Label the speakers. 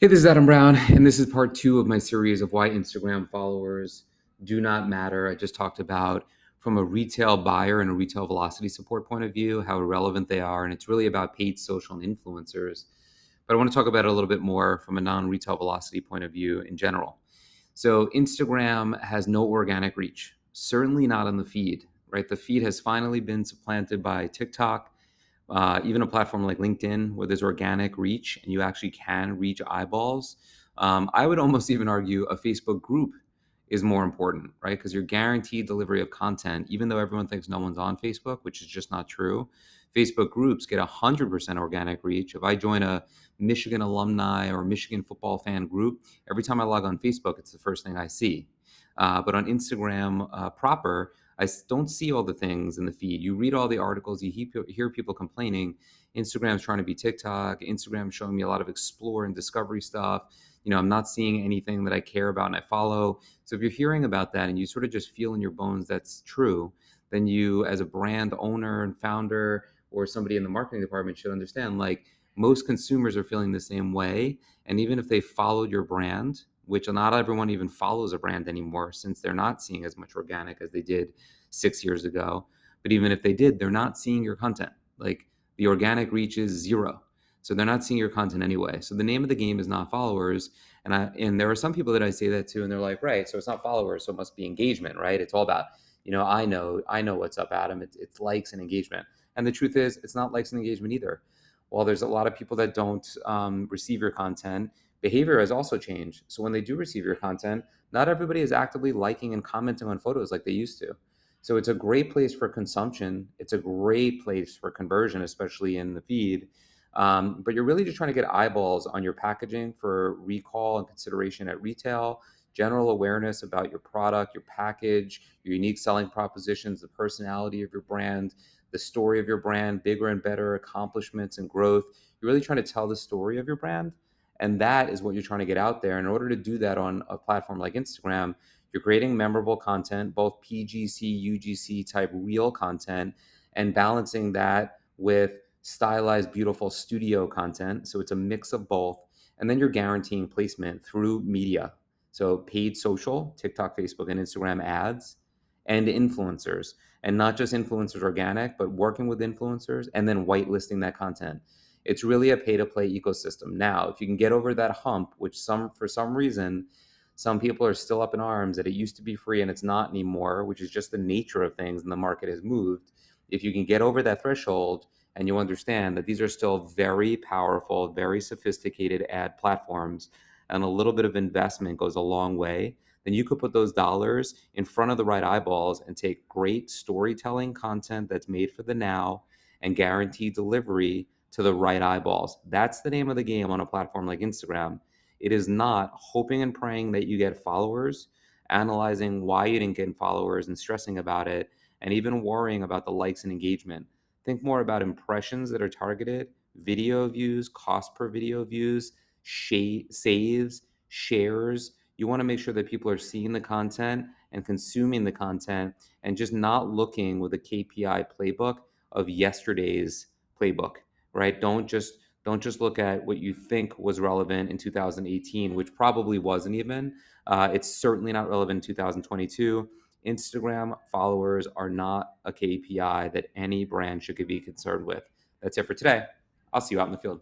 Speaker 1: Hey, this is Adam Brown, and this is part two of my series of why Instagram followers do not matter. I just talked about from a retail buyer and a retail velocity support point of view how irrelevant they are, and it's really about paid social and influencers. But I want to talk about it a little bit more from a non retail velocity point of view in general. So, Instagram has no organic reach, certainly not on the feed, right? The feed has finally been supplanted by TikTok uh, even a platform like LinkedIn where there's organic reach and you actually can reach eyeballs. Um, I would almost even argue a Facebook group is more important, right? Because you're guaranteed delivery of content, even though everyone thinks no one's on Facebook, which is just not true. Facebook groups get 100% organic reach. If I join a Michigan alumni or Michigan football fan group, every time I log on Facebook, it's the first thing I see. Uh, but on Instagram uh, proper, I don't see all the things in the feed. You read all the articles, you hear people complaining. Instagram's trying to be TikTok. Instagram's showing me a lot of explore and discovery stuff. You know, I'm not seeing anything that I care about and I follow. So if you're hearing about that and you sort of just feel in your bones that's true, then you, as a brand owner and founder or somebody in the marketing department, should understand like most consumers are feeling the same way. And even if they followed your brand, which not everyone even follows a brand anymore since they're not seeing as much organic as they did six years ago. But even if they did, they're not seeing your content. Like the organic reach is zero. So they're not seeing your content anyway. So the name of the game is not followers. And I and there are some people that I say that to, and they're like, right, so it's not followers, so it must be engagement, right? It's all about, you know, I know, I know what's up, Adam. It's, it's likes and engagement. And the truth is, it's not likes and engagement either. While there's a lot of people that don't um, receive your content, behavior has also changed. So when they do receive your content, not everybody is actively liking and commenting on photos like they used to. So it's a great place for consumption. It's a great place for conversion, especially in the feed. Um, but you're really just trying to get eyeballs on your packaging for recall and consideration at retail, general awareness about your product, your package, your unique selling propositions, the personality of your brand, the story of your brand, bigger and better accomplishments and growth. You're really trying to tell the story of your brand. And that is what you're trying to get out there. In order to do that on a platform like Instagram, you're creating memorable content, both PGC, UGC type real content, and balancing that with stylized, beautiful studio content. So it's a mix of both. And then you're guaranteeing placement through media. So paid social, TikTok, Facebook, and Instagram ads, and influencers. And not just influencers organic, but working with influencers and then whitelisting that content it's really a pay to play ecosystem. Now if you can get over that hump which some for some reason some people are still up in arms that it used to be free and it's not anymore which is just the nature of things and the market has moved if you can get over that threshold and you understand that these are still very powerful very sophisticated ad platforms and a little bit of investment goes a long way then you could put those dollars in front of the right eyeballs and take great storytelling content that's made for the now and guarantee delivery to the right eyeballs. That's the name of the game on a platform like Instagram. It is not hoping and praying that you get followers, analyzing why you didn't get followers and stressing about it, and even worrying about the likes and engagement. Think more about impressions that are targeted, video views, cost per video views, saves, shares. You want to make sure that people are seeing the content and consuming the content and just not looking with a KPI playbook of yesterday's playbook right? Don't just don't just look at what you think was relevant in 2018, which probably wasn't even. Uh, it's certainly not relevant in 2022. Instagram followers are not a KPI that any brand should be concerned with. That's it for today. I'll see you out in the field.